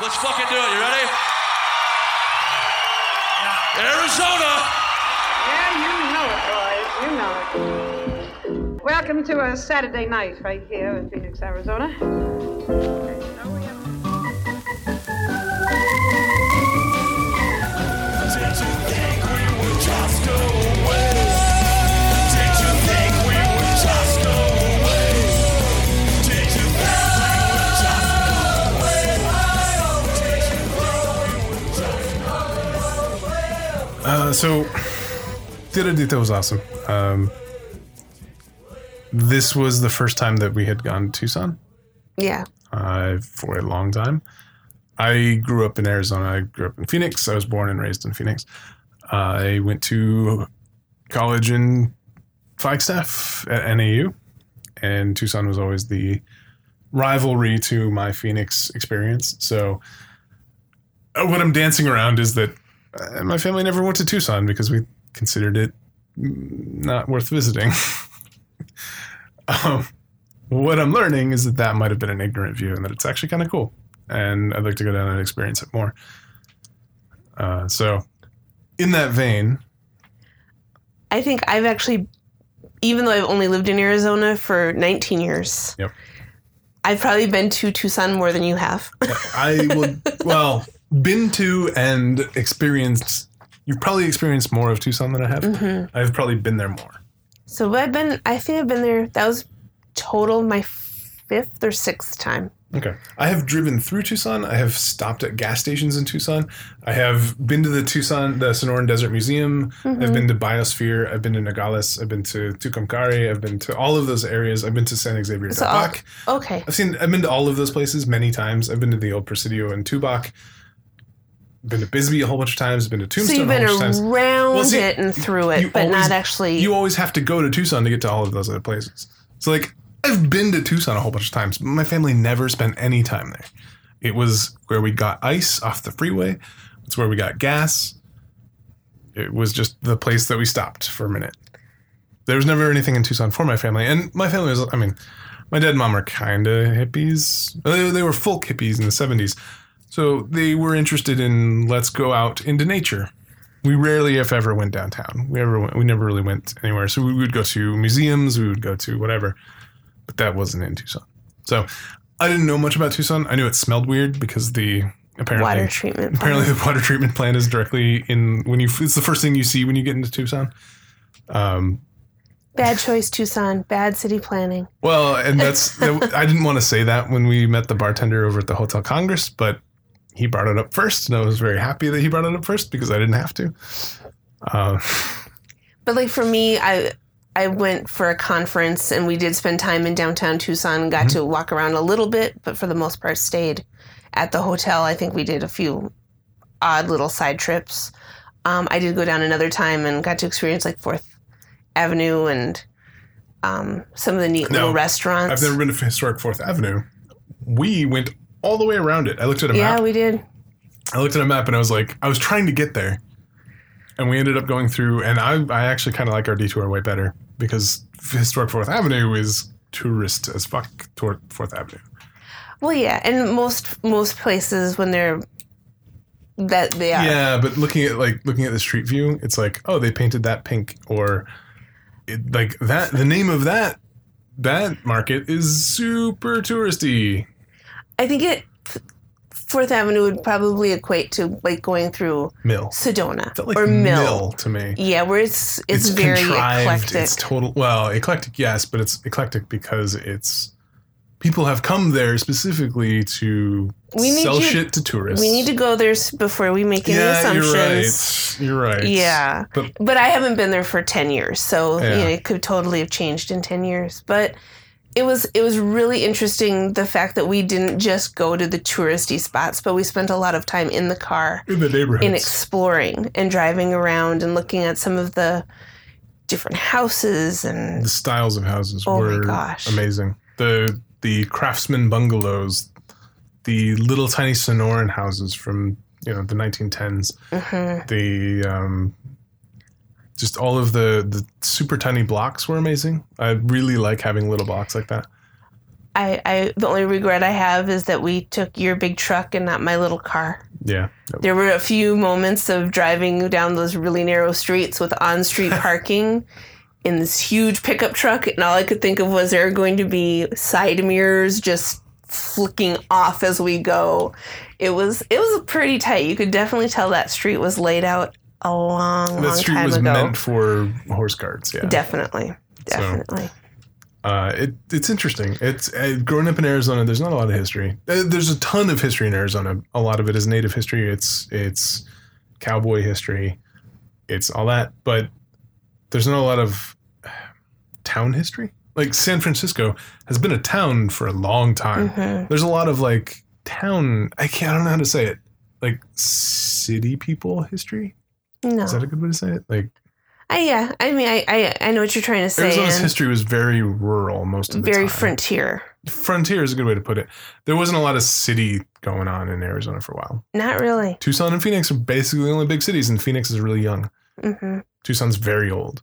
Let's fucking do it. You ready? Arizona. Yeah, you know it, boys. You know it. Welcome to a Saturday night right here in Phoenix, Arizona. Uh, so, Tierra Dita was awesome. Um, this was the first time that we had gone to Tucson Yeah. uh, for a long time. I grew up in Arizona. I grew up in Phoenix. I was born and raised in Phoenix. I went to college in Flagstaff at NAU, and Tucson was always the rivalry to my Phoenix experience. So, uh, what I'm dancing around is that uh, my family never went to Tucson because we considered it not worth visiting. um, what I'm learning is that that might have been an ignorant view and that it's actually kind of cool. And I'd like to go down and experience it more. Uh, so, in that vein, I think I've actually, even though I've only lived in Arizona for 19 years, Yep. I've probably been to Tucson more than you have. I would, well, been to and experienced, you've probably experienced more of Tucson than I have. Mm-hmm. I've probably been there more. so I've been, I think I've been there, that was total my fifth or sixth time. Okay. I have driven through Tucson. I have stopped at gas stations in Tucson. I have been to the Tucson, the Sonoran Desert Museum. I've been to mm-hmm. Biosphere. I've been to Nogales. I've been to Tumacacori. I've been to all of those areas. I've been to San Xavier So, Tubac. okay. I've seen. I've been to all of those places many times. I've been to the old Presidio in Tubac. Been to Bisbee a whole bunch of times. Been to Tombstone So you've been a whole bunch of times. around Well, see, it and through it, but always- not actually. You always have to go to Tucson to get to all of those other places. So like I've been to Tucson a whole bunch of times. but My family never spent any time there. It was where we got ice off the freeway. It's where we got gas. It was just the place that we stopped for a minute. There was never anything in Tucson for my family, and my family was. I mean, my dad and mom are kind of hippies. They, they were folk hippies in the seventies, so they were interested in let's go out into nature we rarely, if ever, went downtown. We ever went, we never really went anywhere. So we would go to museums, we would go to whatever, but that wasn't in Tucson. So I didn't know much about Tucson. I knew it smelled weird because the apparently water treatment. apparently plant. the water treatment plant is directly in when you. It's the first thing you see when you get into Tucson. Um, Bad choice, Tucson. Bad city planning. well, and that's I didn't want to say that when we met the bartender over at the Hotel Congress, but he brought it up first, and I was very happy that he brought it up first because I didn't have to. Uh, But like for me, I I went for a conference and we did spend time in downtown Tucson and got Mm-hmm. to walk around a little bit, but for the most part stayed at the hotel. I think we did a few odd little side trips. Um, I did go down another time and got to experience like Fourth Avenue and um, some of the neat No, little restaurants. I've never been to historic Fourth Avenue. We went all the way around it. I looked at a map. yeah, we did. I looked at a map and I was like, I was trying to get there, and we ended up going through. And I, I actually kind of like our detour way better because historic Fourth Avenue is tourist as fuck toward Fourth Avenue. Well, yeah, and most most places when they're that they are. Yeah, but looking at like looking at the street view, it's like, oh, they painted that pink, or it, like that. The name of that that market is super touristy. I think it Fourth Avenue would probably equate to like going through Mill Sedona like or mill. Mill. to me. Yeah, where it's it's, very eclectic. It's total. Well, eclectic, yes, but it's eclectic because it's people have come there specifically to We need sell you- shit to tourists. we need to go there before we make any yeah, you're assumptions. right. You're right. Yeah, But but I haven't been there for ten years, so you know, it could totally have changed in ten years. But it was it was really interesting the fact that we didn't just go to the touristy spots, but we spent a lot of time in the car in the neighborhood in exploring and driving around and looking at some of the different houses and the styles of houses Oh were gosh. amazing. The the craftsman bungalows, the little tiny Sonoran houses from you know the 1910s, Mhm. the um, just all of the the super tiny blocks were amazing. I really like having little blocks like that. I, I the only regret I have is that we took your big truck and not my little car. Yeah. There were a few moments of driving down those really narrow streets with on-street parking in this huge pickup truck, and all I could think of was there are going to be side mirrors just flicking off as we go. It was it was pretty tight. You could definitely tell that street was laid out a long, That long street time was ago. meant for horse carts. Yeah. definitely, definitely. Uh, it, it's interesting. It's uh, growing up in Arizona. There's not a lot of history. Uh, there's a ton of history in Arizona. A lot of it is native history. It's it's cowboy history. It's all that, but there's not a lot of uh, town history. Like San Francisco has been a town for a long time. Mhm. There's a lot of like town. I can't. I don't know how to say it. Like city people history. No, Is that a good way to say it? Like I, yeah. I mean, I, I I know what you're trying to say. Arizona's history was very rural most of the very time. frontier. frontier is a good way to put it. There wasn't a lot of city going on in Arizona for a while. Not really. Tucson and Phoenix are basically the only big cities, and Phoenix is really young. hmm Tucson's very old.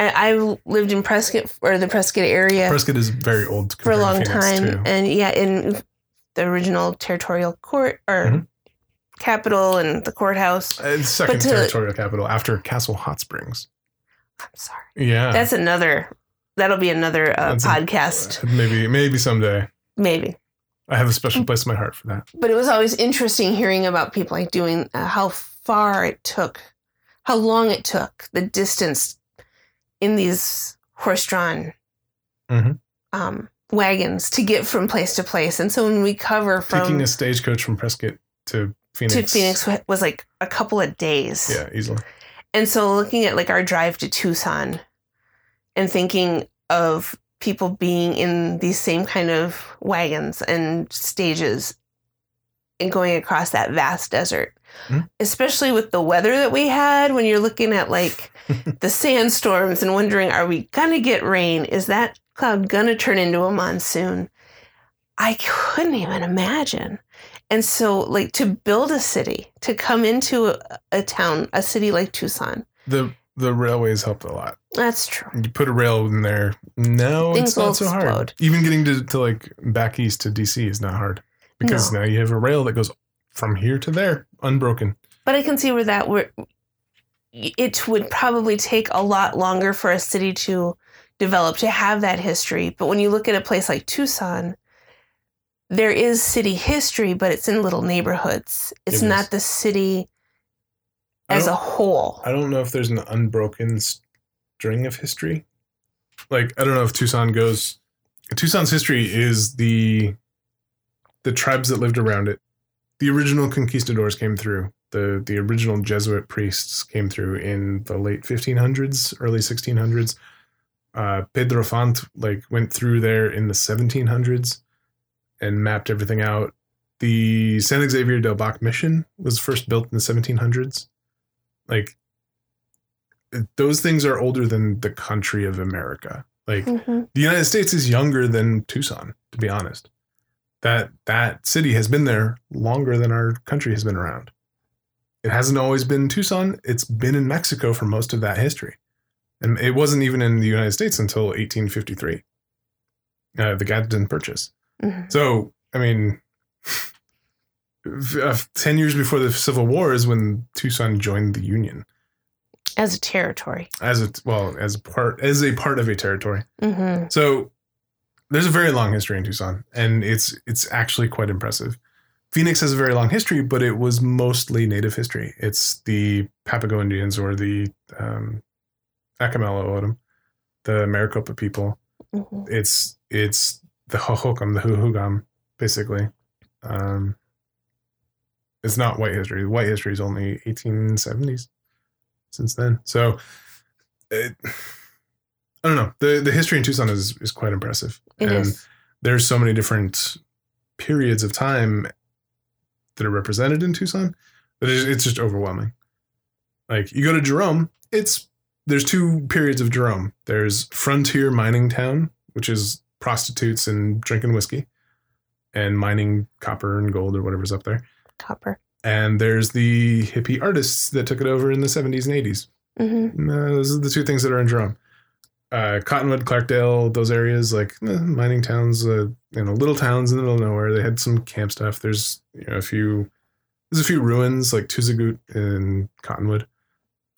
I, I lived in Prescott or the Prescott area Prescott is very old for a long Phoenix, time, too. and yeah, in the original territorial court or Mhm. Capital and the courthouse. Uh, It's second to- territorial capital after Castle Hot Springs. I'm sorry. Yeah, That's another. That'll be another uh, a- podcast, maybe maybe someday. maybe. I have a special place in my heart for that. But it was always interesting hearing about people like doing uh, how far it took, how long it took, the distance in these horse-drawn Mhm. um, wagons to get from place to place. And so when we cover from Taking a stagecoach from Prescott to Phoenix. to Phoenix was like a couple of days. Yeah, easily. And so looking at like our drive to Tucson and thinking of people being in these same kind of wagons and stages and going across that vast desert. Mhm. Especially with the weather that we had when you're looking at like the sandstorms and wondering are we going to get rain? Is that cloud going to turn into a monsoon? I couldn't even imagine. And so like to build a city, to come into a, a town, a city like Tucson. The the railways helped a lot. That's true. You put a rail in there. No, Things it's not so hard. Even getting to, to like back east to DC is not hard because No. now you have a rail that goes from here to there unbroken. But I can see where that where it would probably take a lot longer for a city to develop to have that history. But when you look at a place like Tucson, there is city history, but it's in little neighborhoods. It's It not the city as a whole. I don't know if there's an unbroken string of history. Like I don't know if Tucson goes. Tucson's history is the the tribes that lived around it. The original conquistadors came through. The the original Jesuit priests came through in the late 1500s, early 1600s. Uh, Pedro Font like went through there in the 1700s and mapped everything out. The San Xavier del Bac mission was first built in the 1700s. Like those things are older than the country of America. Like Mhm. the United States is younger than Tucson, to be honest. That that city has been there longer than our country has been around. It hasn't always been Tucson. It's been in Mexico for most of that history. And it wasn't even in the United States until 1853. Uh, the Gadsden Purchase. Mhm. So, I mean, uh, 10 years before the Civil War is when Tucson joined the Union As a territory. as a well as a part as a part of a territory. hmm So there's a very long history in Tucson, and it's it's actually quite impressive. Phoenix has a very long history, but it was mostly native history. It's the Papago Indians or the um, Akimel O'odham, the Maricopa people. hmm It's it's the Hohokam, the Huhugam, basically. Um, it's not white history. White history is only 1870s since then. So it, I don't know. The the history in Tucson is is quite impressive. It and is. there's so many different periods of time that are represented in Tucson that it's it's just overwhelming. Like you go to Jerome, it's there's two periods of Jerome. There's frontier mining town, which is prostitutes and drinking whiskey and mining copper and gold or whatever's up there. Copper. And there's the hippie artists that took it over in the 70s and 80s. hmm Uh, those are the two things that are in Jerome. uh, Cottonwood, Clarkdale, those areas, like eh, mining towns, uh, you know, little towns in the middle of nowhere. They had some camp stuff. There's you know a few. There's a few ruins like Tuzigoot and Cottonwood,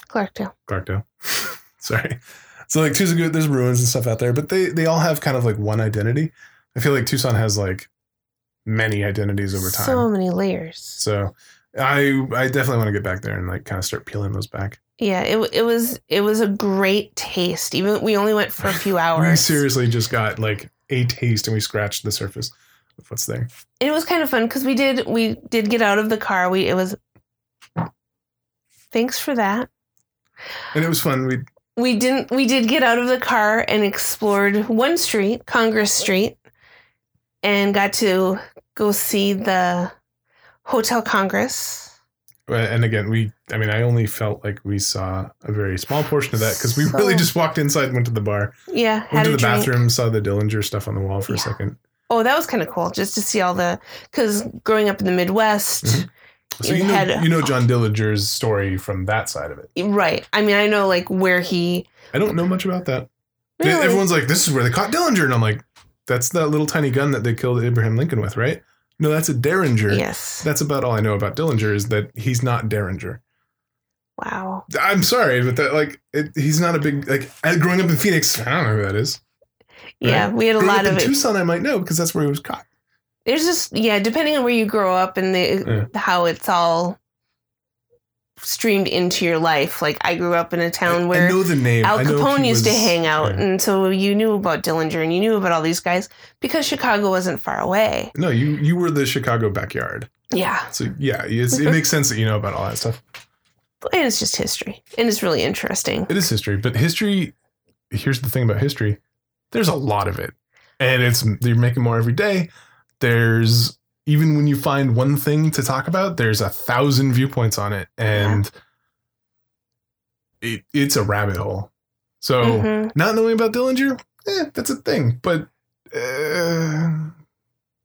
Clarkdale. Clarkdale. Sorry. So like Tucson, there's ruins and stuff out there, but they they all have kind of like one identity. I feel like Tucson has like many identities over time. So many layers. So I I definitely want to get back there and like kind of start peeling those back. Yeah, it, it was it was a great taste. Even we only went for a few hours. We seriously just got like a taste and we scratched the surface of what's there. And it was kind of fun because we did we did get out of the car. We it was thanks for that. And it was fun. We We didn't we did get out of the car and explored one street, Congress Street, and got to go see the Hotel Congress. and again we I mean I only felt like we saw a very small portion of that because we So- really just walked inside, and went to the bar, Yeah, went had to a the drink. bathroom, saw the Dillinger stuff on the wall for a second. Oh, that was kind of cool just to see all the because growing up in the Midwest, Mhm. So you know had- you know John Dillinger's story from that side of it. right? I mean, I know like where he. I don't know much about that. Really? Everyone's like, "This is where they caught Dillinger," and I'm like, "That's that little tiny gun that they killed Abraham Lincoln with, right?" No, that's a Derringer. yes. That's about all I know about Dillinger is that he's not Derringer. Wow. I'm sorry, but that like it, he's not a big like growing up in Phoenix. I don't know who that is. Yeah, Right. we had a growing lot of in it. Tucson, I might know because that's where he was caught. There's just yeah, depending on where you grow up and the how it's all streamed into your life. Like I grew up in a town where I know the name. Al Capone used to hang out, yeah. and so you knew about Dillinger and you knew about all these guys because Chicago wasn't far away. No, you you were the Chicago backyard. Yeah, So yeah, it's, it makes sense that you know about all that stuff. and it's just history, and it's really interesting. It is history, but history. Here's the thing about history: there's a lot of it, and it's you're making more every day. There's even when you find one thing to talk about, there's a thousand viewpoints on it, and it it's a rabbit hole. So Mhm. not knowing about Dillinger, eh, that's a thing, but uh,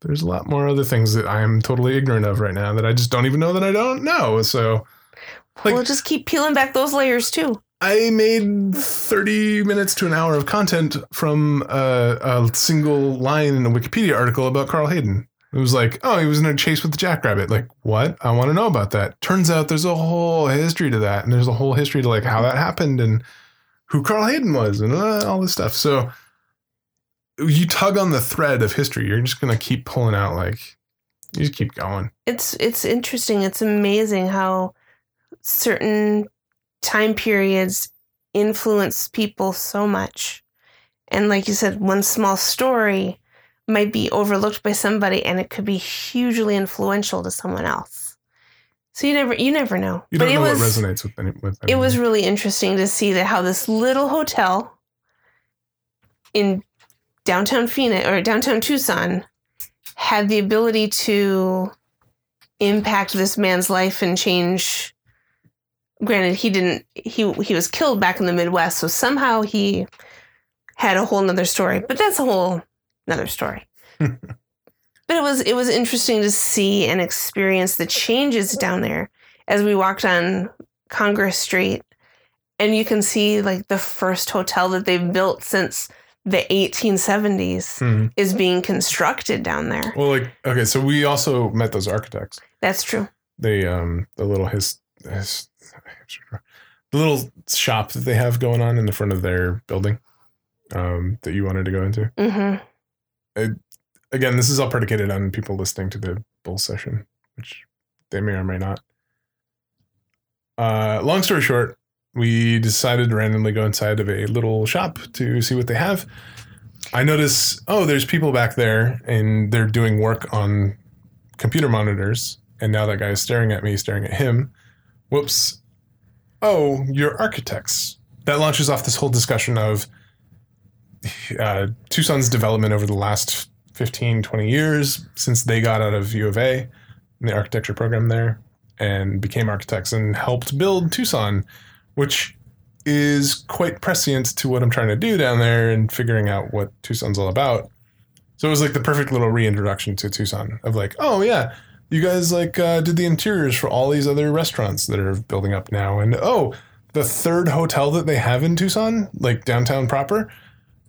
there's a lot more other things that I am totally ignorant of right now that I just don't even know that I don't know. So like- we'll just keep peeling back those layers too. I made 30 minutes to an hour of content from a, a single line in a Wikipedia article about Carl Hayden. It was like, oh, he was in a chase with the jackrabbit. Like, what? I want to know about that. Turns out there's a whole history to that. And there's a whole history to like how that happened and who Carl Hayden was and uh, all this stuff. So you tug on the thread of history. You're just going to keep pulling out, like, you just keep going. It's it's interesting. It's amazing how certain time periods influence people so much. And like you said, one small story might be overlooked by somebody and it could be hugely influential to someone else. So you never you never know. You don't but know it was what resonates with any, with it was really interesting to see that how this little hotel in downtown Phoenix or downtown Tucson had the ability to impact this man's life and change granted he didn't he he was killed back in the midwest so somehow he had a whole nother story but that's a whole nother story but it was it was interesting to see and experience the changes down there as we walked on congress street and you can see like the first hotel that they've built since the 1870s Hmm. is being constructed down there Well, like, okay, so we also met those architects. that's true they um the little his, his the little shop that they have going on in the front of their building um that you wanted to go into. Hmm again this is all predicated on people listening to the bull session which they may or may not. Uh long story short we decided to randomly go inside of a little shop to see what they have. I notice oh there's people back there and they're doing work on computer monitors. And now that guy is staring at me staring at him. Whoops oh you're architects. That launches off this whole discussion of uh, tucson's development over the last 15 20 years since they got out of u of a in the architecture program there and became architects and helped build tucson which is quite prescient to what i'm trying to do down there and figuring out what tucson's all about. So it was like the perfect little reintroduction to tucson of like oh yeah you guys like uh, did the interiors for all these other restaurants that are building up now and oh the third hotel that they have in Tucson, like downtown proper,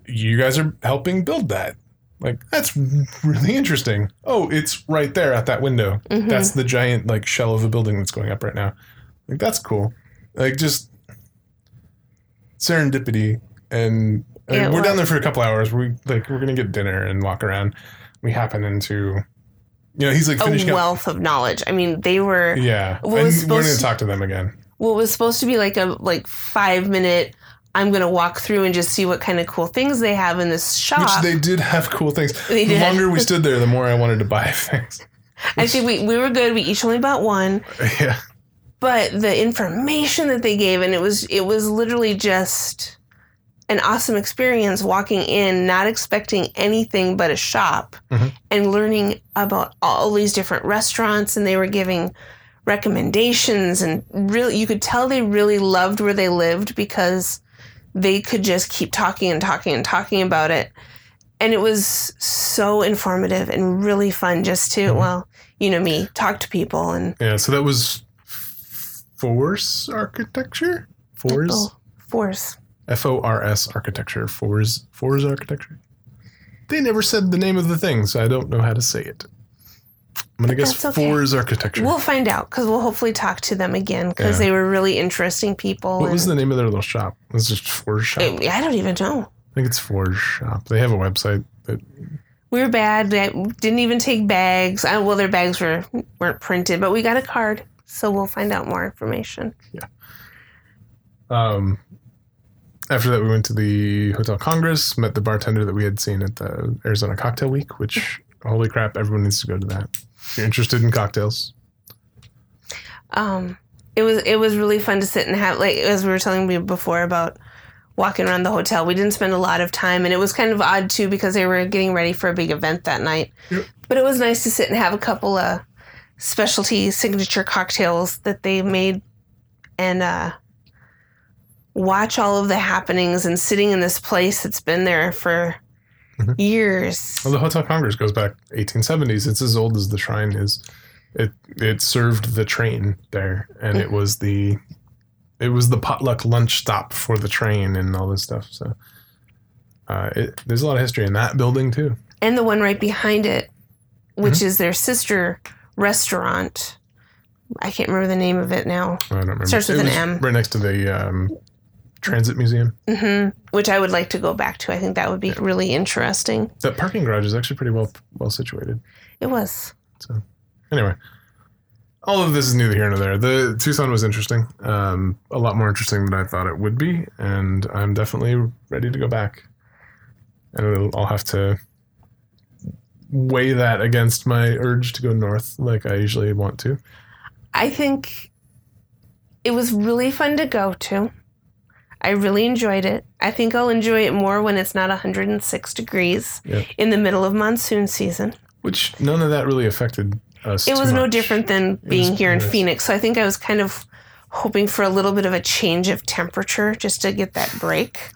you guys are helping build that. Like that's really interesting. Oh, it's right there at that window. Mm-hmm. That's the giant like shell of a building that's going up right now. Like that's cool. Like just serendipity and I mean, Yeah, we're down there for a couple hours. We like we're gonna get dinner and walk around. We happen into, you know, he's like A finishing up. wealth of knowledge. I mean, they were Yeah, What was we're supposed gonna talk to them again. what was supposed to be like a like five minute. I'm gonna walk through and just see what kind of cool things they have in this shop. Which they did have cool things. The longer we stood there, the more I wanted to buy things. I think we, we were good. We each only bought one, yeah, but the information that they gave and it was it was literally just an awesome experience walking in, not expecting anything but a shop Mhm. and learning about all these different restaurants and they were giving recommendations and really you could tell they really loved where they lived because they could just keep talking and talking and talking about it and it was so informative and really fun just to Mhm. well you know me talk to people and yeah. So that was Force Architecture. Force oh, force F O R S Architecture. Force Force Architecture. They never said the name of the thing, so I don't know how to say it. I'm gonna guess okay. Force Architecture. We'll find out because we'll hopefully talk to them again because Yeah. they were really interesting people. what was the name of their little shop? It was just Force Shop. it- I don't even know. I think it's Force Shop. They have a website that We were bad. They didn't even take bags. Uh, well, their bags were weren't printed, but we got a card, so we'll find out more information. Yeah. Um, after that, we went to the Hotel Congress, met the bartender that we had seen at the Arizona Cocktail Week, which, holy crap, everyone needs to go to that. If you're interested in cocktails. Um, it was it was really fun to sit and have like as we were telling you before about walking around the hotel. We didn't spend a lot of time, and it was kind of odd too because they were getting ready for a big event that night. Yep. But it was nice to sit and have a couple of specialty signature cocktails that they made, and uh, watch all of the happenings and sitting in this place that's been there for Mhm. years. Well, the Hotel Congress goes back 1870s. It's as old as the shrine is. It it served the train there, and it was the it was the potluck lunch stop for the train and all this stuff. So uh, it, there's a lot of history in that building too. and the one right behind it, which Mm-hmm. is their sister restaurant. I can't remember the name of it now. I don't remember. Starts with It an M. Right next to the um, Transit Museum. hmm Which I would like to go back to. I think that would be really interesting. That parking garage is actually pretty well well situated. It was. So anyway, all of this is neither here nor there. The Tucson was interesting, um, a lot more interesting than I thought it would be, and I'm definitely ready to go back. And it'll, I'll have to weigh that against my urge to go north, like I usually want to. I think it was really fun to go to. I really enjoyed it. I think I'll enjoy it more when it's not 106 degrees Yeah. in the middle of monsoon season. Which none of that really affected us. It was no different than being was here in. Phoenix. So I think I was kind of hoping for a little bit of a change of temperature just to get that break.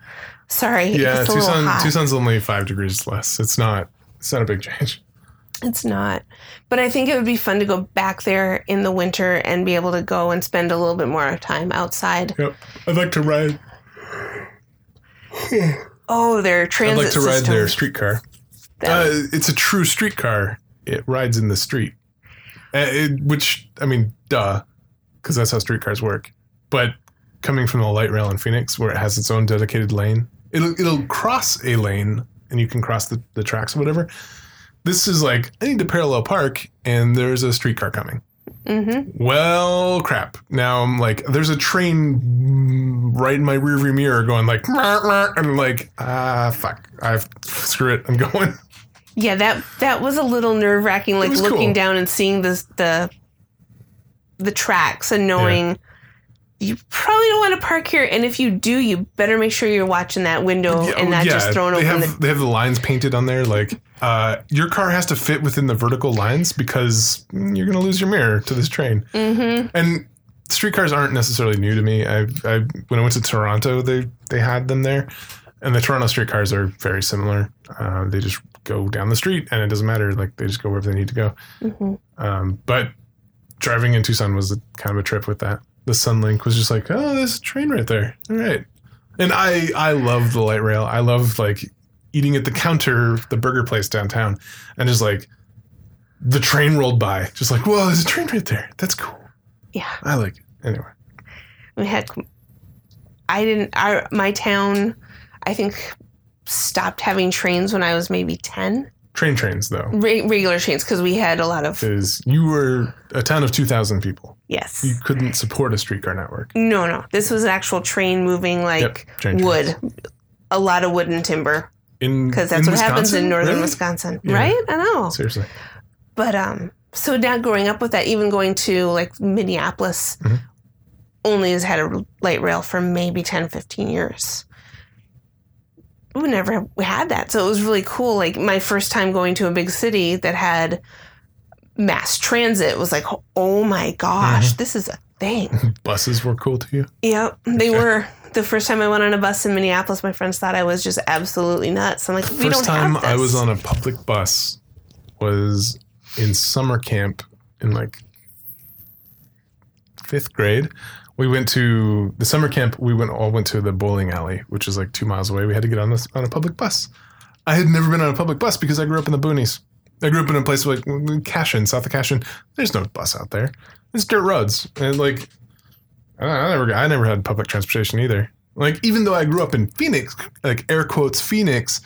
Sorry, Yeah, a Tucson. hot. Tucson's only five degrees less. It's not. It's not a big change. It's not. But I think it would be fun to go back there in the winter and be able to go and spend a little bit more time outside. Yep. I'd like to ride. Oh, their transit. I'd like to ride system. their streetcar. Uh, it's a true streetcar. It rides in the street, uh, it, which I mean, duh, because that's how streetcars work. But coming from the light rail in Phoenix, where it has its own dedicated lane, it'll it'll cross a lane, and you can cross the, the tracks or whatever. This is like I need to parallel park, and there's a streetcar coming. Mhm. Well, crap. Now I'm like, there's a train right in my rearview mirror going like, and I'm like, ah, fuck. I've screw it. I'm going. Yeah, that that was a little nerve wracking, like looking cool. down and seeing the the the tracks and knowing you probably don't want to park here. And if you do, you better make sure you're watching that window Yeah, and not just throwing they open have the. they have the lines painted on there. Like, uh, your car has to fit within the vertical lines because you're gonna lose your mirror to this train. hmm And streetcars aren't necessarily new to me. I, I when I went to Toronto, they they had them there, and the Toronto streetcars are very similar. Uh, they just go down the street, and it doesn't matter. Like they just go wherever they need to go. hmm Um, but driving in Tucson was a, kind of a trip with that. The Sun Link was just like, oh, there's a train right there. All right. And I I love the light rail. I love like eating at the counter, the burger place downtown, and just like the train rolled by, just like, whoa, there's a train right there. That's cool. Yeah. I like it. Anyway, we had i didn't my town i think stopped having trains when i was maybe 10 train trains though, Re- regular trains because we had a lot of because you were a town of two thousand people. yes. You couldn't support a streetcar network. no no. This was an actual train moving like train wood. A lot of wood and timber. In because that's in what happens in northern Really? wisconsin. Yeah. right? I know. Seriously, but um so now growing up with that even going to like minneapolis Mhm. only has had a light rail for maybe 10 15 years we never had that. So it was really cool. Like my first time going to a big city that had mass transit was like oh my gosh Mm-hmm. this is a thing. Buses were cool to you. yep they were. The first time i went on a bus in minneapolis my friends thought i was just absolutely nuts. I'm like we First don't time have I was on a public bus was in summer camp in like fifth grade. We went to the summer camp. We went all went to the bowling alley, which is like two miles away. We had to get on this on a public bus. I had never been on a public bus because I grew up in the boonies. I grew up in a place like Cashin, south of Cashin. There's no bus out there. It's dirt roads, and like I, I never I never had public transportation either. Like even though I grew up in Phoenix, like air quotes Phoenix,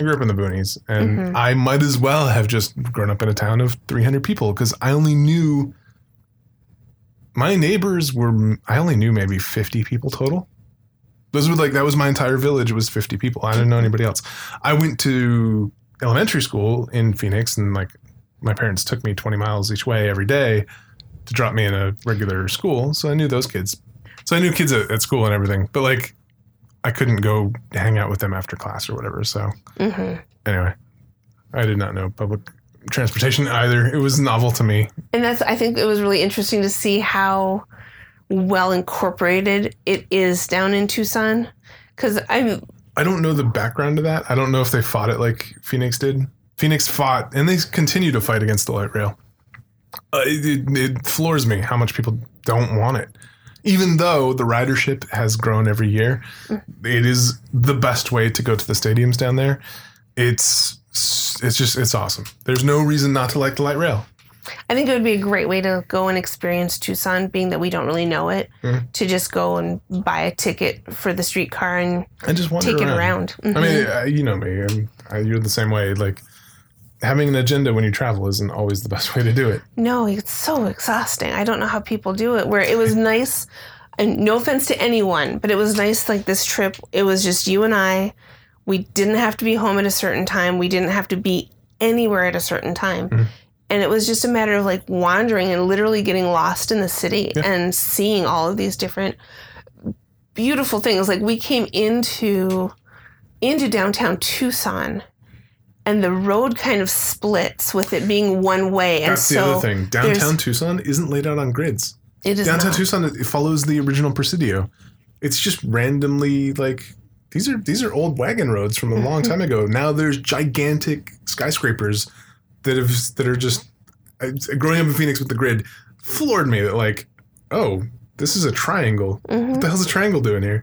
I grew up in the boonies, and mm-hmm. I might as well have just grown up in a town of 300 people because I only knew my neighbors were. I only knew maybe 50 people total. Those were like that was my entire village was 50 people. I didn't know anybody else. I went to elementary school in Phoenix, and like my parents took me 20 miles each way every day to drop me in a regular school, so I knew those kids. So I knew kids at, at school and everything, but like I couldn't go hang out with them after class or whatever. So Mhm. anyway, I did not know public transportation either. It was novel to me. And that's I think it was really interesting to see how well incorporated it is down in Tucson cuz I'm I don't know the background to that. I don't know if they fought it like Phoenix did. Phoenix fought, and they continue to fight against the light rail. Uh, it, it floors me how much people don't want it. Even though the ridership has grown every year, it is the best way to go to the stadiums down there. It's it's just it's awesome. There's no reason not to like the light rail. I think it would be a great way to go and experience Tucson being that we don't really know it Mhm. to just go and buy a ticket for the streetcar and I just take it around. around. I mean, you know me. I'm, I, you're the same way. Like having an agenda when you travel isn't always the best way to do it. No, it's so exhausting. I don't know how people do it. Where it was nice, and no offense to anyone, but it was nice. Like this trip, it was just you and I. We didn't have to be home at a certain time. We didn't have to be anywhere at a certain time. Mhm. And it was just a matter of like wandering and literally getting lost in the city Yeah. and seeing all of these different beautiful things. Like we came into into downtown Tucson and the road kind of splits with it being one way. And That's so the other thing. Downtown Tucson isn't laid out on grids. It is Downtown not. Tucson it follows the original Presidio. It's just randomly like these are these are old wagon roads from a long time ago. Now there's gigantic skyscrapers that have that are just uh, growing up in Phoenix with the grid floored me that like oh this is a triangle. Mhm. What the hell's a triangle doing here?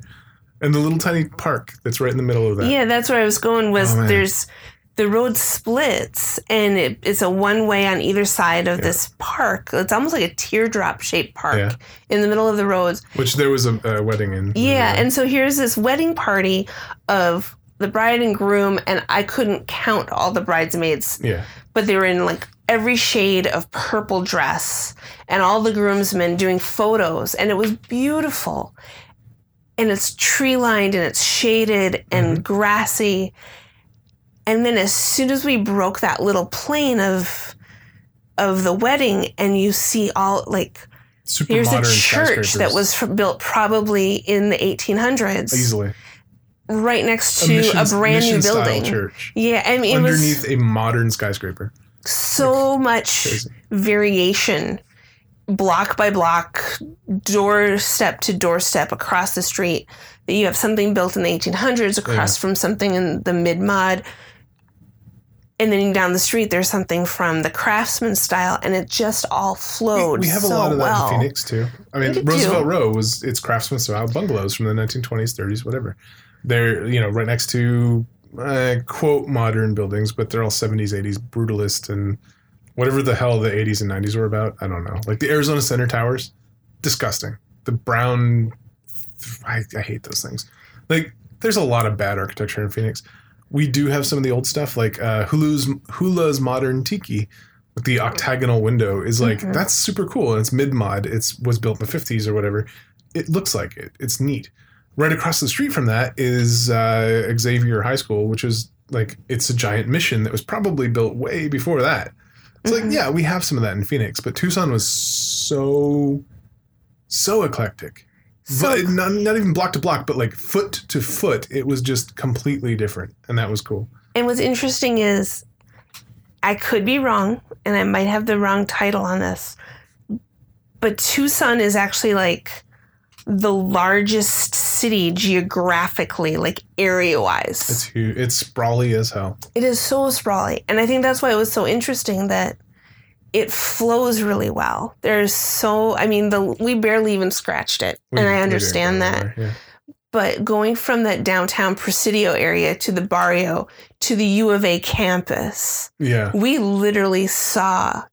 And the little tiny park that's right in the middle of that. Yeah, that's where I was going. Was Oh, there's the road splits and it, it's a one way on either side of this park. It's almost like a teardrop shaped park Yeah. in the middle of the roads. Which there was a, a wedding in. Yeah, and so here's this wedding party of the bride and groom, and I couldn't count all the bridesmaids, yeah. but they were in like every shade of purple dress, and all the groomsmen doing photos, and it was beautiful. And it's tree lined and it's shaded and mm-hmm. grassy. And then as soon as we broke that little plane of of the wedding, and you see all like Super Here's a church that was built probably in the 1800s, easily right next to a, mission- brand new building. church Yeah, I mean, it underneath a modern skyscraper. so much Crazy. variation, block by block, doorstep to doorstep across the street. That you have something built in the 1800s across from something in the mid mod. And then down the street there's something from the craftsman style and it just all flowed We, we have so a lot of that well. in Phoenix too. I mean, We do Roosevelt. Row was it's craftsman style bungalows from the 1920s, 30s, whatever. They're you know right next to uh, quote modern buildings, but they're all 70s, 80s brutalist and whatever the hell the 80s and 90s were about. I don't know. Like the Arizona Center towers, disgusting. The brown, I, I hate those things. Like there's a lot of bad architecture in Phoenix. We do have some of the old stuff like uh, Hulu's Hula's modern tiki with the octagonal window is like Mhm. that's super cool and it's mid mod. It's was built in the 50s or whatever. It looks like it. It's neat. Right across the street from that is uh, Xavier High School, which is like it's a giant mission that was probably built way before that. It's Mhm. like yeah, we have some of that in Phoenix, but Tucson was so so eclectic. So- but not, not even block to block, but like foot to foot, it was just completely different, and that was cool. And what's interesting is I could be wrong and I might have the wrong title on this. But Tucson is actually like the largest city geographically, like area wise. It's huge. It's sprawly as hell. It is so sprawly. And I think that's why it was so interesting that it flows really well. There's so I mean the we barely even scratched it. We- and I understand that. Yeah. But going from that downtown Presidio area to the barrio to the U of A campus, Yeah. we literally saw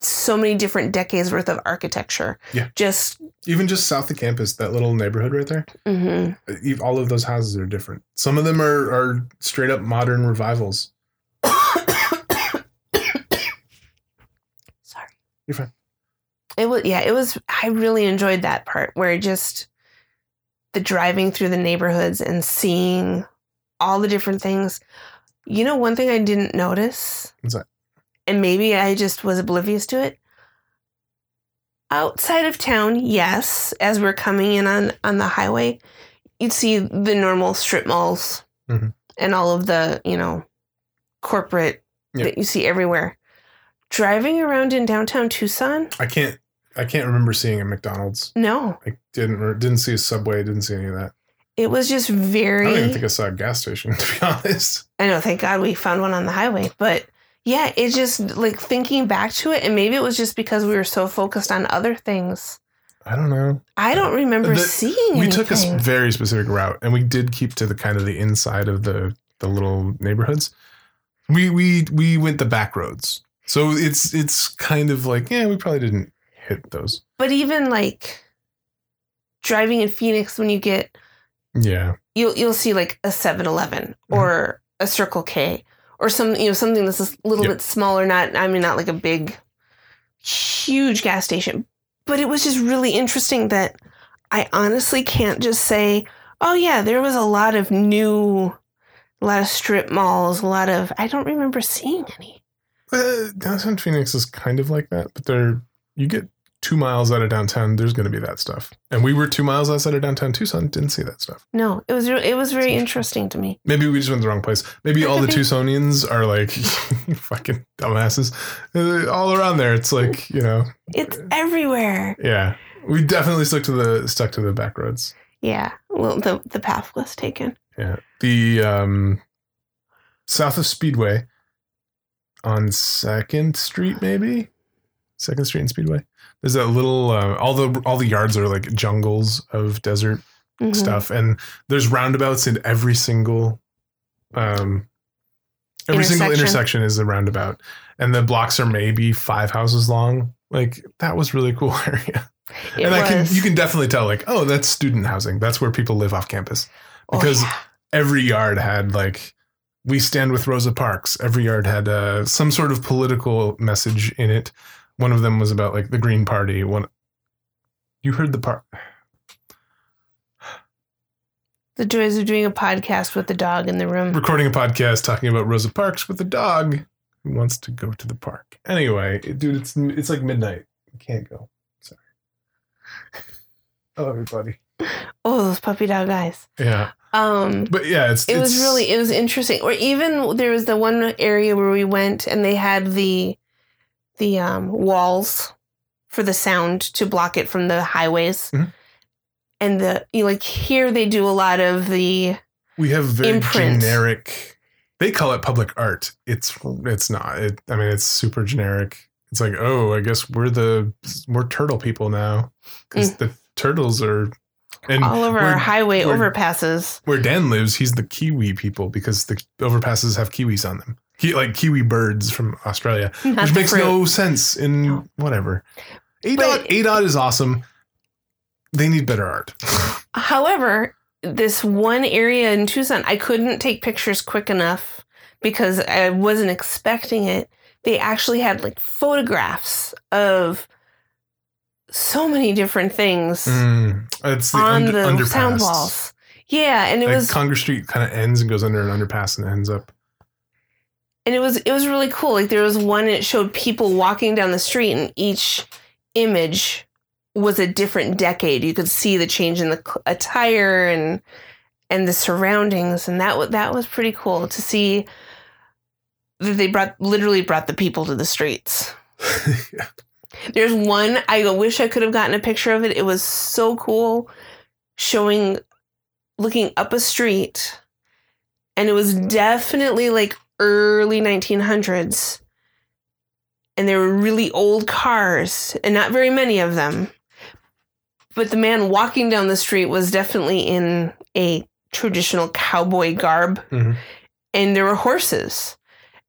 so many different decades worth of architecture. Yeah. Just Even just south of campus, that little neighborhood right there, mhm. e- all of those houses are different. Some of them are, are straight up modern revivals. sorry. You're fine. It was yeah, it was I really enjoyed that part where just the driving through the neighborhoods and seeing all the different things. You know, one thing I didn't notice, What's that? and maybe I just was oblivious to it. Outside of town, yes, as we're coming in on on the highway, you'd see the normal strip malls Mhm. and all of the you know corporate Yeah. that you see everywhere. Driving around in downtown Tucson, I can't. I can't remember seeing a McDonald's. no, I didn't. Didn't see a Subway. Didn't see any of that. it was just very. I don't even think I saw a gas station. To be honest. I know, thank God we found one on the highway. But yeah, it just like thinking back to it, and maybe it was just because we were so focused on other things. I don't know. I don't remember The- seeing we took a very specific route and we did keep to the kind of the inside of the the little neighborhoods we we we went the back roads so it's it's kind of like yeah we probably didn't hit those but even like driving in Phoenix, when you get yeah you'll you'll see like a 7-Eleven Mm-hmm. or a Circle K or some you know something that's a little Yep. bit smaller. Not I mean not like a big, huge gas station, but it was just really interesting that I honestly can't just say, oh yeah, there was a lot of new, a lot of strip malls, a lot of I don't remember seeing any. Uh, downtown phoenix is kind of like that but there you get two miles out of downtown there's going to be that stuff and we were two miles outside of downtown tucson didn't see that stuff No, it was it was very interesting to me. maybe we just went the wrong place maybe all the tucsonians are like fucking dumbasses Uh, all around there it's like you know It's everywhere. Yeah, we definitely stuck to the stuck to the back roads. Yeah, well, the the path was taken. Yeah, the um, south of Speedway on Second Street, maybe Second Street and Speedway. There's that little uh, all the all the yards are like jungles of desert Mhm. stuff, and there's roundabouts in every single um, every single Intersection. intersection is a roundabout, and the blocks are maybe five houses long. Like that was really cool area. It and I can you can definitely tell like oh that's student housing that's where people live off campus Oh, because yeah. every yard had like we stand with Rosa Parks every yard had uh, some sort of political message in it. One of them was about like the Green Party one you heard the part the joys of doing a podcast with the dog in the room. recording a podcast talking about Rosa Parks with a dog who wants to go to the park. Anyway dude it's it's like midnight. You can't go. Sorry. Hello everybody. Oh, those puppy dog eyes. yeah Um, but yeah it's it was really it was interesting. Or even there was the one area where we went and they had the the um, walls for the sound to block it from the highways. Mhm. And the you like here they do a lot of the We have very imprint. generic they call it public art. It's it's not. It, I mean, it's super generic. It's like, oh, I guess we're the we're turtle people now because the turtles are. And all over our highway overpasses. where Dan lives, he's the Kiwi people because the overpasses have kiwis on them. Ki- like Kiwi birds from Australia, Not which makes fruit. no sense in No. whatever. ADOT, ADOT is awesome. They need better art. However, this one area in Tucson, I couldn't take pictures quick enough because I wasn't expecting it. They actually had like photographs of so many different things Mm, it's the on und- the underpass. sound walls. Yeah, and it like was Congress Street kind of ends and goes under an underpass and ends up. and it was it was really cool. Like there was one that showed people walking down the street, and each image was a different decade. You could see the change in the attire and and the surroundings, and that was that was pretty cool to see that they brought literally brought the people to the streets. There's one I wish I could have gotten a picture of it. It was so cool, showing looking up a street, and it was definitely like early 1900s. And there were really old cars, and not very many of them. But the man walking down the street was definitely in a traditional cowboy garb, Mhm. and there were horses.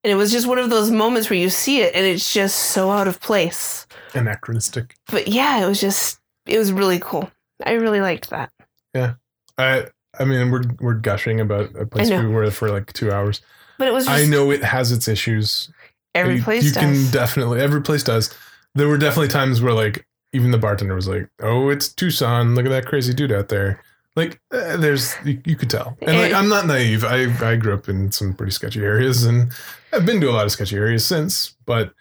And it was just one of those moments where you see it, and it's just so out of place Anachronistic. but yeah, it was just it was really cool. I really liked that. Yeah, I I mean, we're we're gushing about a place we were for like two hours. But it was just I know it has its issues. every you, place you does. can definitely every place does. There were definitely times where like even the bartender was like, "Oh, it's Tucson. Look at that crazy dude out there." Like uh, there's you, you could tell. And like Eh. I'm not naive. I I grew up in some pretty sketchy areas and I've been to a lot of sketchy areas since, but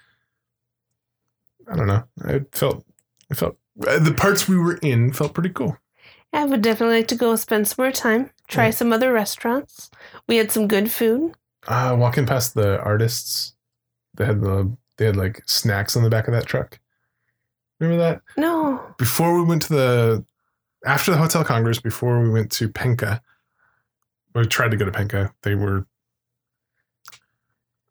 I don't know. I felt I felt uh, the parts we were in felt pretty cool. I would definitely like to go spend some more time, try Yeah. some other restaurants. We had some good food. Uh walking past the artists, they had the they had like snacks on the back of that truck. Remember that? No, before we went to the after the hotel congress before we went to Penca we tried to go to Penca they were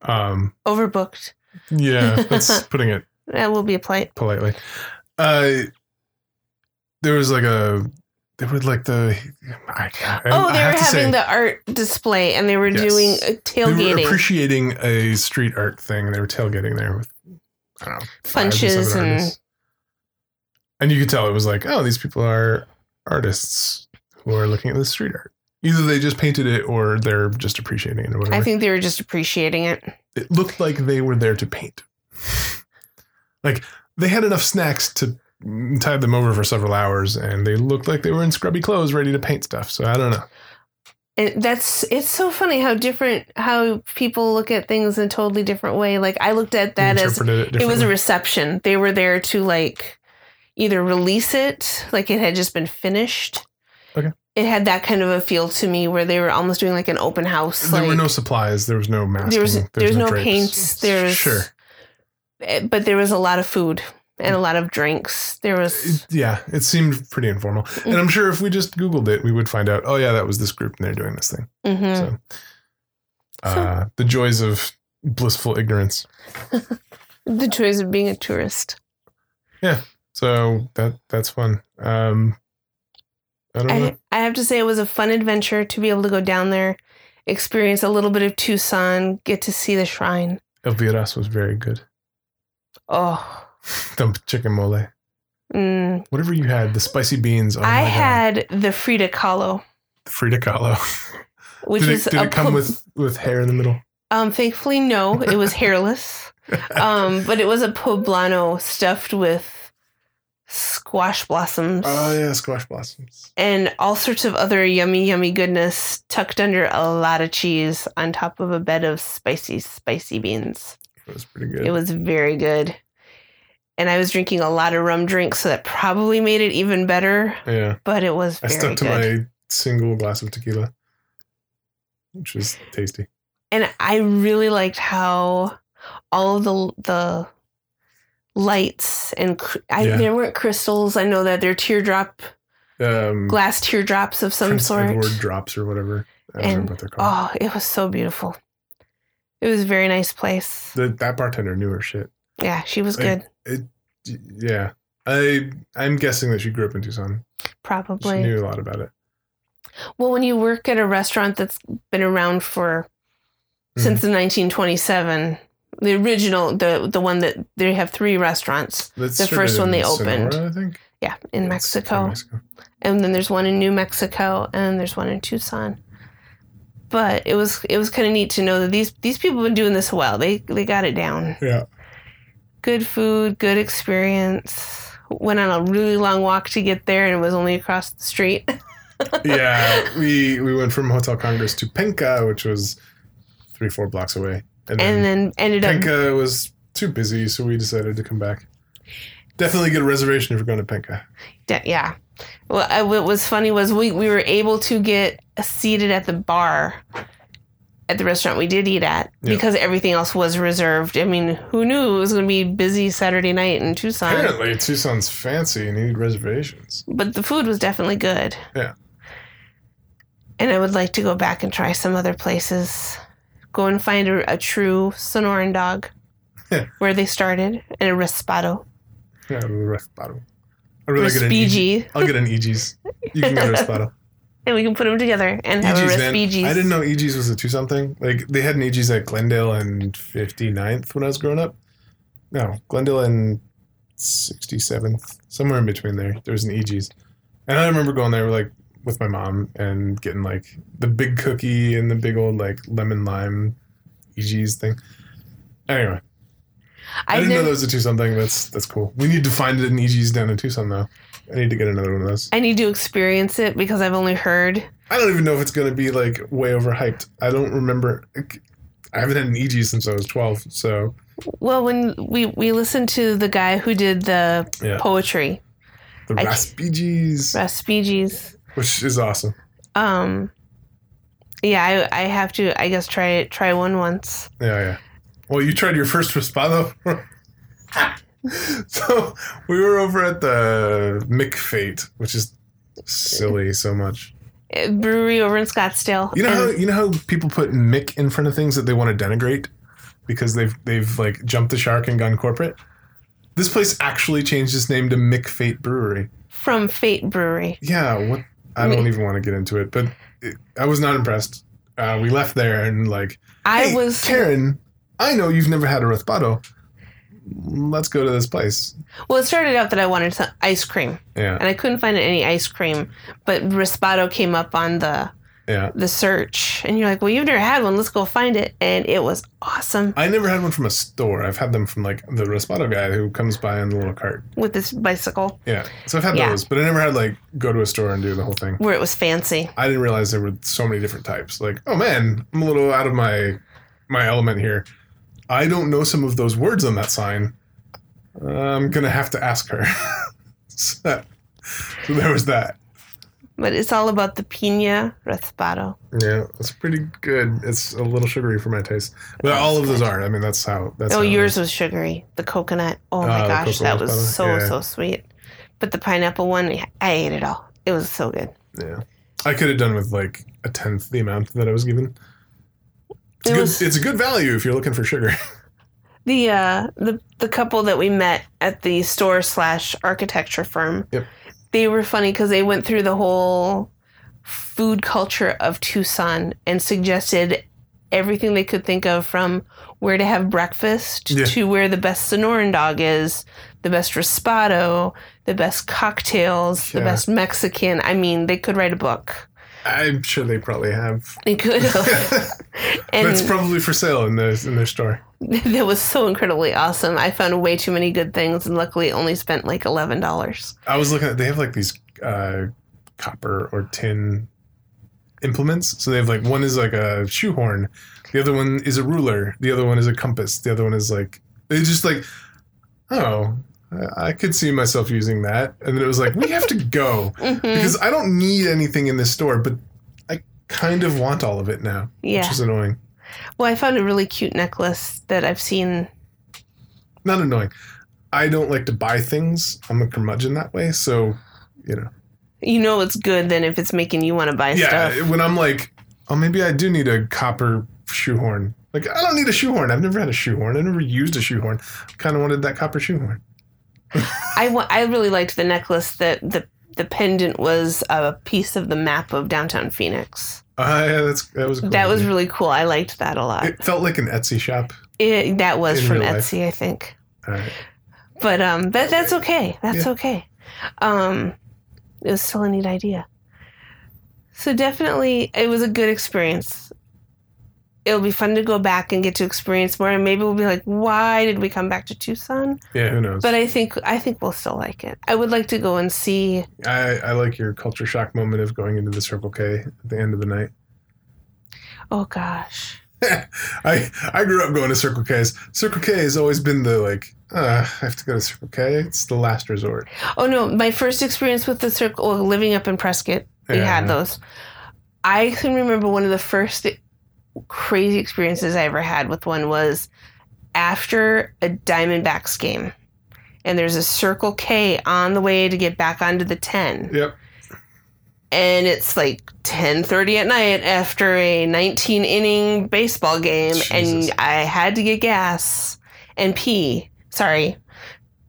um overbooked. yeah that's putting it That will be a plight. politely uh there was like a they would like the I, I, oh, I they were have to having say, the art display and they were Yes. doing uh, they were tailgating, appreciating a street art thing they were tailgating there with i don't know Punches and- artists. and you could tell it was like oh these people are artists who are looking at the street art either they just painted it or they're just appreciating it or whatever I think they were just appreciating it. it looked like they were there to paint like they had enough snacks to tide them over for several hours and they looked like they were in scrubby clothes ready to paint stuff so i don't know And that's it's so funny how different how people look at things in a totally different way. Like I looked at that as it it was a reception. They were there to like either release it, like it had just been finished. Okay. It had that kind of a feel to me where they were almost doing like an open house. there like, were no supplies there was no masking there was there's no drapes. paints. There's sure but there was a lot of food and a lot of drinks. There was yeah, it seemed pretty informal. Mm-hmm. And I'm sure if we just Googled it, we would find out, oh, yeah, that was this group and they're doing this thing. mhm. So, uh, the joys of blissful ignorance. the joys of being a tourist. Yeah, so that that's fun. Um, I don't know. I, I have to say it was a fun adventure to be able to go down there, experience a little bit of Tucson, get to see the shrine. Elvira's was very good. Oh, The chicken mole. mm. Whatever you had, the spicy beans. Oh I my God. had the Frida Kahlo, Frida Kahlo. which did is it, did it come pub- with, with hair in the middle? Um, thankfully, no, it was hairless. um, but it was a poblano stuffed with squash blossoms Oh, yeah, squash blossoms. and all sorts of other yummy, yummy goodness tucked under a lot of cheese on top of a bed of spicy, spicy beans. It was pretty good. It was very good. And I was drinking a lot of rum drinks, so that probably made it even better. yeah. But it was I stuck to good. my single glass of tequila, which was tasty. and I really liked how all of the the lights and cr- I, Yeah. there weren't crystals. I know that they're teardrop Um, glass teardrops of some sort. Drops or whatever. I don't And- remember what they're called. Oh, it was so beautiful. It was a very nice place. The, that bartender knew her shit. Yeah, she was good. It, yeah. I I'm guessing that she grew up in Tucson. Probably she knew a lot about it. Well, when you work at a restaurant that's been around for since Mm-hmm. the 1927, the original, the the one that they have three restaurants. That's The first one they opened. I think. Yeah, in Mexico. Mexico. and then there's one in New Mexico, and there's one in Tucson. But it was it was kind of neat to know that these these people have been doing this well. They they got it down. Yeah. Good food, good experience. Went on a really long walk to get there, and it was only across the street. yeah, we we went from Hotel Congress to Penca, which was three four blocks away, and then, and then ended up Penca was too busy, so we decided to come back. Definitely get a reservation if you're going to Penca. Yeah, yeah. Well, I, what was funny was we, we were able to get seated at the bar at the restaurant we did eat at Yeah. because everything else was reserved. I mean, who knew it was going to be busy Saturday night in Tucson? Apparently, Tucson's fancy and you need reservations. But the food was definitely good. Yeah. And I would like to go back and try some other places. Go and find a, a true Sonoran dog Yeah. where they started and a Raspado. Yeah, the I really get an eegee. I'll get an eegee's. You can get a rest. And we can put them together and have eegee's, a man. I didn't know eegee's was a two something. Like they had an eegee's at Glendale and 59th when I was growing up. No, Glendale and 67th, somewhere in between there. There was an eegee's, and I remember going there like with my mom and getting like the big cookie and the big old like lemon lime eegee's thing. Anyway, I, I didn't know that was a Tucson thing. That's that's cool. We need to find an eegee's down in Tucson though. I need to get another one of those. I need to experience it because I've only heard. I don't even know if it's going to be like way overhyped. I don't remember. I haven't had an EG since I was 12. So, Well, when we we listened to the guy who did the Yeah. poetry, the I- Raspigis, which is awesome. um, yeah, I I have to I guess try try one once. Yeah, yeah. Well, you tried your first Raspado. so, we were over at the McFate, which is silly so much. Brewery over in Scottsdale. You know how you know how people put Mick in front of things that they want to denigrate because they've they've like jumped the shark and gone corporate. This place actually changed its name to McFate Brewery. from Fate Brewery. Yeah, what I don't even want to get into it, but it, I was not impressed. Uh, we left there and like, I "Hey, was Karen. I know you've never had a raspado. Let's go to this place. well. It started out that I wanted some ice cream, Yeah, and I couldn't find any ice cream, but Raspado came up on the yeah. the search, and you're like, "Well, you've never had one. Let's go find it." And it was awesome I never had one from a store. I've had them from like the raspado guy who comes by in the little cart. with this bicycle Yeah, so I've had Yeah. those, but I never had like go to a store and do the whole thing. where it was fancy. I didn't realize there were so many different types. Like, oh man, I'm a little out of my my element here. I don't know some of those words on that sign. I'm gonna have to ask her. so, so there was that. But it's all about the pina raspado. Yeah, it's pretty good. It's a little sugary for my taste, but all of those are. I mean, that's how. That's Oh, how yours was sugary. The coconut. Oh my oh, the gosh, that was raspado? so Yeah. so sweet. But the pineapple one, I ate it all. It was so good. Yeah, I could have done with like a tenth the amount that I was given. It's, It good, was- it's a good value if you're looking for sugar. The uh the the couple that we met at the store slash architecture firm, Yep. they were funny because they went through the whole food culture of Tucson and suggested everything they could think of from where to have breakfast Yeah. to where the best Sonoran dog is, the best raspado, the best cocktails, the best Mexican. I mean, they could write a book. I'm sure they probably have. They could have. and That's probably for sale in their in their store. that was so incredibly awesome. I found way too many good things and luckily only spent like eleven dollars. I was looking at they have like these uh, copper or tin implements. So they have like one is like a shoehorn, the other one is a ruler, the other one is a compass, the other one is like it's just like oh. I- I could see myself using that, and then it was like we have to go Mm-hmm. because I don't need anything in this store, but I kind of want all of it now, Yeah. which is annoying. Well, I found a really cute necklace that I've seen. Not annoying. I don't like to buy things. I'm a curmudgeon that way, so you know. You know it's good then if it's making you want to buy yeah, stuff. when I'm like, oh, maybe I do need a copper shoehorn. Like I don't need a shoehorn. I've never had a shoehorn. I've never used a shoehorn. I kind of wanted that copper shoehorn. I I really liked the necklace that the the pendant was a piece of the map of downtown Phoenix. Ah, yeah, that's that was. cool That was really cool. I liked that a lot. It felt like an Etsy shop. It, that was from real life. Etsy, I think. All right. But um, that that's okay. That's Yeah. okay. Um, it was still a neat idea. So definitely, it was a good experience. It'll be fun to go back and get to experience more, and maybe we'll be like, "Why did we come back to Tucson?" Yeah, who knows? But I think I think we'll still like it. I would like to go and see. I, I like your culture shock moment of going into the Circle K at the end of the night. Oh gosh, I I grew up going to Circle K's. Circle K has always been the like, uh, I have to go to Circle K. It's the last resort. oh no! My first experience with the circle, well, living up in Prescott, we Yeah. had those. I can remember one of the first crazy experiences I ever had with one was after a Diamondbacks game, and there's a Circle K on the way to get back onto the ten, Yep. and it's like ten thirty at night after a nineteen inning baseball game, Jesus. and I had to get gas and pee. Sorry,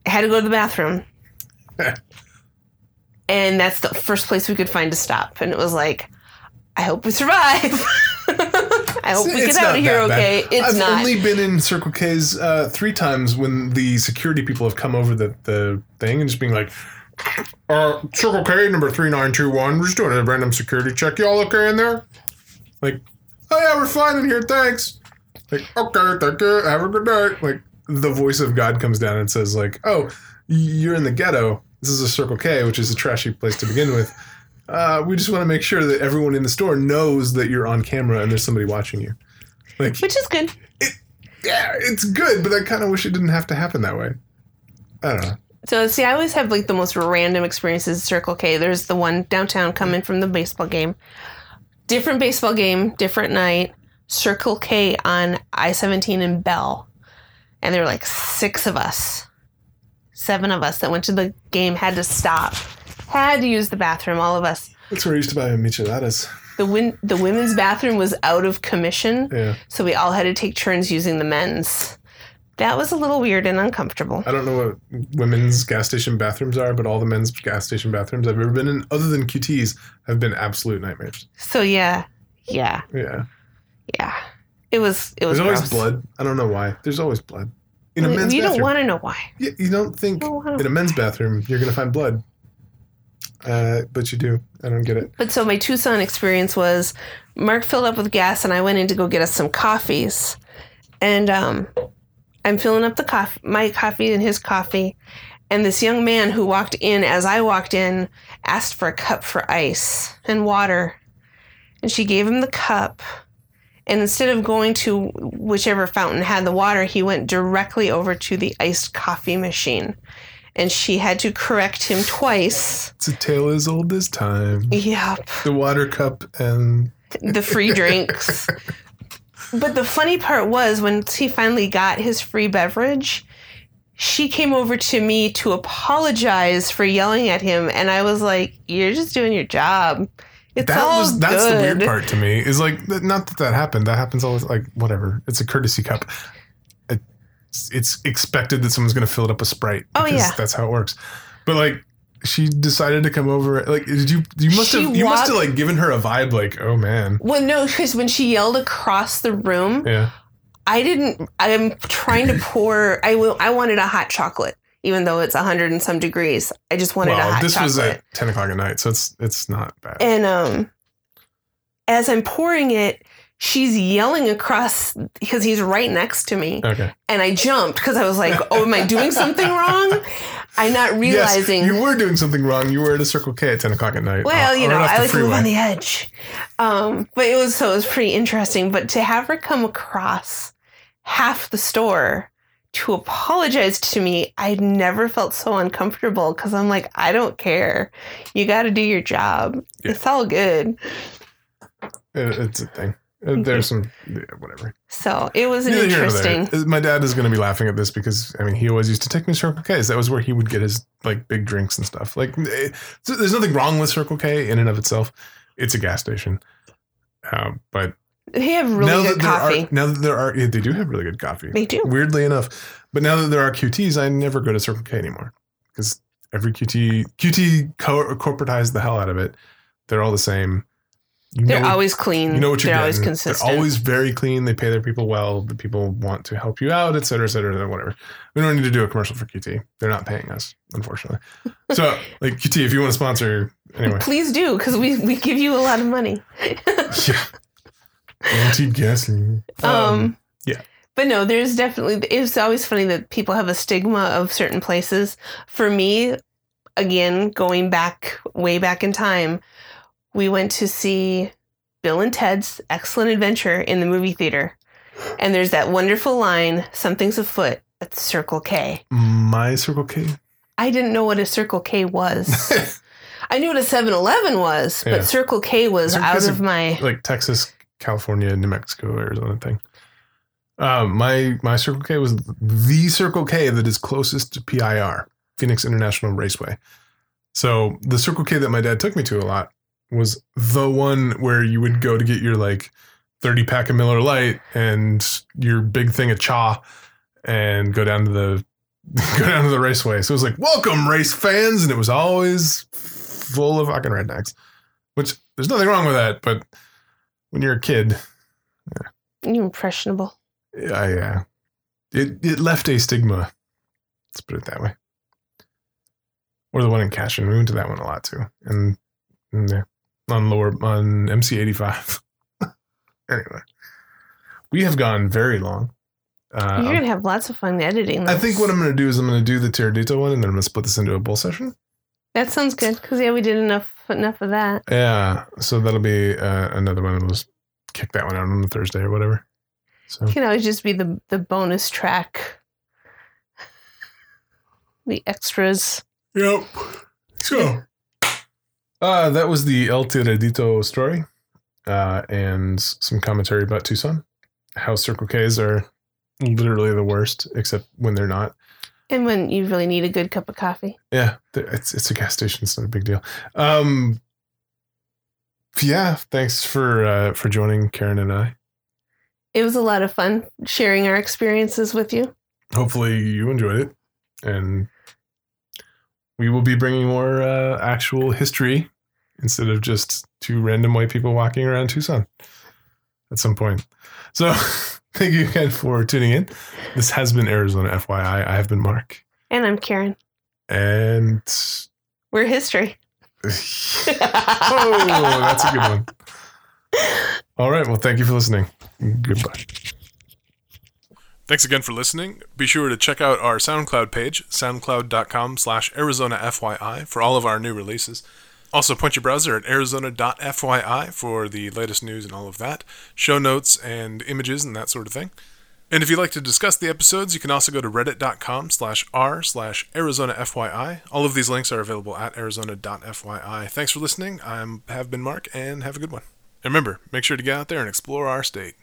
I had to go to the bathroom. and that's the first place we could find to stop. And it was like, I hope we survive. Hope we get out of here that bad. okay. It's I've not. only been in Circle K's uh, three times when the security people have come over the, the thing and just being like, uh, Circle K number 3921, we're just doing a random security check. Y'all okay in there? Like, oh yeah, we're fine in here, thanks. Like, okay, thank you, have a good night. Like, the voice of God comes down and says, like, oh, you're in the ghetto. This is a Circle K, which is a trashy place to begin with. Uh, we just want to make sure that everyone in the store knows that you're on camera and there's somebody watching you. Like, which is good. yeah, it's good, but I kind of wish it didn't have to happen that way. I don't know. So see, I always have like the most random experiences at Circle K. There's the one downtown coming from the baseball game. Different baseball game, different night. Circle K on I 17 in Bell. And there were like six of us, seven of us that went to the game, had to stop, had to use the bathroom, all of us. That's where I used to buy micheladas. The win- the women's bathroom was out of commission, Yeah, so we all had to take turns using the men's. That was a little weird and uncomfortable. I don't know what women's gas station bathrooms are, but all the men's gas station bathrooms I've ever been in, other than QT's, have been absolute nightmares. So yeah, yeah, Yeah, yeah. It was it was there's always blood. I don't know why. There's always blood in a You- men's you bathroom. don't want to know why. Yeah, you don't think You don't in a men's bathroom you're gonna find blood, uh, but you do. I don't get it. But so my Tucson experience was Mark filled up with gas and I went in to go get us some coffees. And um, I'm filling up the coffee, my coffee and his coffee. And this young man who walked in as I walked in asked for a cup for ice and water. And she gave him the cup. And instead of going to whichever fountain had the water, he went directly over to the iced coffee machine. And she had to correct him twice. It's a tale as old as time. Yep. The water cup and the free drinks. but the funny part was when he finally got his free beverage, she came over to me to apologize for yelling at him, and I was like, "You're just doing your job. It's that all was that's good." the weird part to me is like not that that happened that happens always like whatever it's a courtesy cup it's, expected that someone's going to fill it up with sprite Oh, yeah. that's how it works but like she decided to come over like did you you must She have you must have like given her a vibe like oh man Well, no, because when she yelled across the room, yeah I didn't. I'm trying to pour. I wanted a hot chocolate, even though it's hundred and some degrees. I just wanted a well hot this chocolate. was at 10 o'clock at night so it's it's not bad And um, as I'm pouring it, she's yelling across because he's right next to me, okay and I jumped because I was like, "Oh, am I doing something wrong?" I'm not realizing. yes, you were doing something wrong you were at a circle k at 10 o'clock at night well, uh, you know, I like to move on the edge. Um, but it was so it was pretty interesting. But to have her come across half the store to apologize to me, I'd never felt so uncomfortable because I'm like, I don't care. You got to do your job. Yeah. It's all good. It- it's a thing there's some yeah, whatever So it was Neither interesting. My dad is going to be laughing at this because I mean he always used to take me to Circle K's. That was where he would get his like big drinks and stuff. Like, eh, there's nothing wrong with Circle K in and of itself. It's a gas station, um, but They have really now good coffee. are now that there are yeah, they do have really good coffee. They do. Weirdly enough, but now that there are QTs, I never go to Circle K anymore because every QT QT co- corporatized the hell out of it. They're all the same. You They're know always clean. you know what you're They're always getting. consistent. They're always very clean. They pay their people well. The people want to help you out, et cetera, et cetera, whatever. We don't need to do a commercial for QT. They're not paying us, unfortunately. So, like QT, if you want to sponsor, anyway, Please do, because we, we give you a lot of money. yeah, guaranteed gasoline. Um, yeah. But no, there's definitely, it's always funny that people have a stigma of certain places. For me, again, going back, way back in time, we went to see Bill and Ted's Excellent Adventure in the movie theater. And there's that wonderful line, something's afoot at Circle K. my Circle K. I didn't know what a Circle K was. I knew what a 7 Eleven was, Yeah. but Circle K was Circle out K's of my. like Texas, California, New Mexico, Arizona thing. Um, my my Circle K was the Circle K that is closest to PIR, Phoenix International Raceway. So the Circle K that my dad took me to a lot was the one where you would go to get your like 30 pack of Miller Lite and your big thing of cha and go down to the go down to the raceway. So it was like, welcome race fans, and it was always full of fucking rednecks. Which there's nothing wrong with that, but when you're a kid, You're impressionable. yeah, yeah, it it left a stigma. Let's put it that way. Or the one in Cashion, we went to that one a lot too, and, and yeah, on lower on MC eighty five. anyway, we have gone very long. Uh, You're gonna have lots of fun editing. I think what I'm going to do is I'm going to do the Tiradito one, and then I'm going to split this into a bull session. that sounds good because yeah, we did enough enough of that. Yeah, so that'll be uh, another one. We'll just kick that one out on the Thursday or whatever. So It can always just be the the bonus track, the extras. Yep. So, uh, that was the El Tiradito story, uh, and some commentary about Tucson. How Circle K's are literally the worst, except when they're not. And when you really need a good cup of coffee. Yeah, it's it's a gas station. It's not a big deal. Um, yeah, thanks for uh, for joining Karen and I. It was a lot of fun sharing our experiences with you. Hopefully, you enjoyed it, and we will be bringing more uh, actual history instead of just two random white people walking around Tucson at some point. So, thank you again for tuning in. This has been Arizona FYI. I have been Mark, And I'm Karen. and We're history. oh, that's a good one. All right. Well, thank you for listening. Goodbye. Thanks again for listening. Be sure to check out our SoundCloud page, soundcloud.com slash Arizona FYI, for all of our new releases. Also, point your browser at arizona.fyi for the latest news and all of that, show notes and images and that sort of thing. And if you'd like to discuss the episodes, you can also go to reddit.com slash r slash Arizona FYI. All of these links are available at arizona.fyi. Thanks for listening. I have been Mark, and have a good one. And remember, make sure to get out there and explore our state.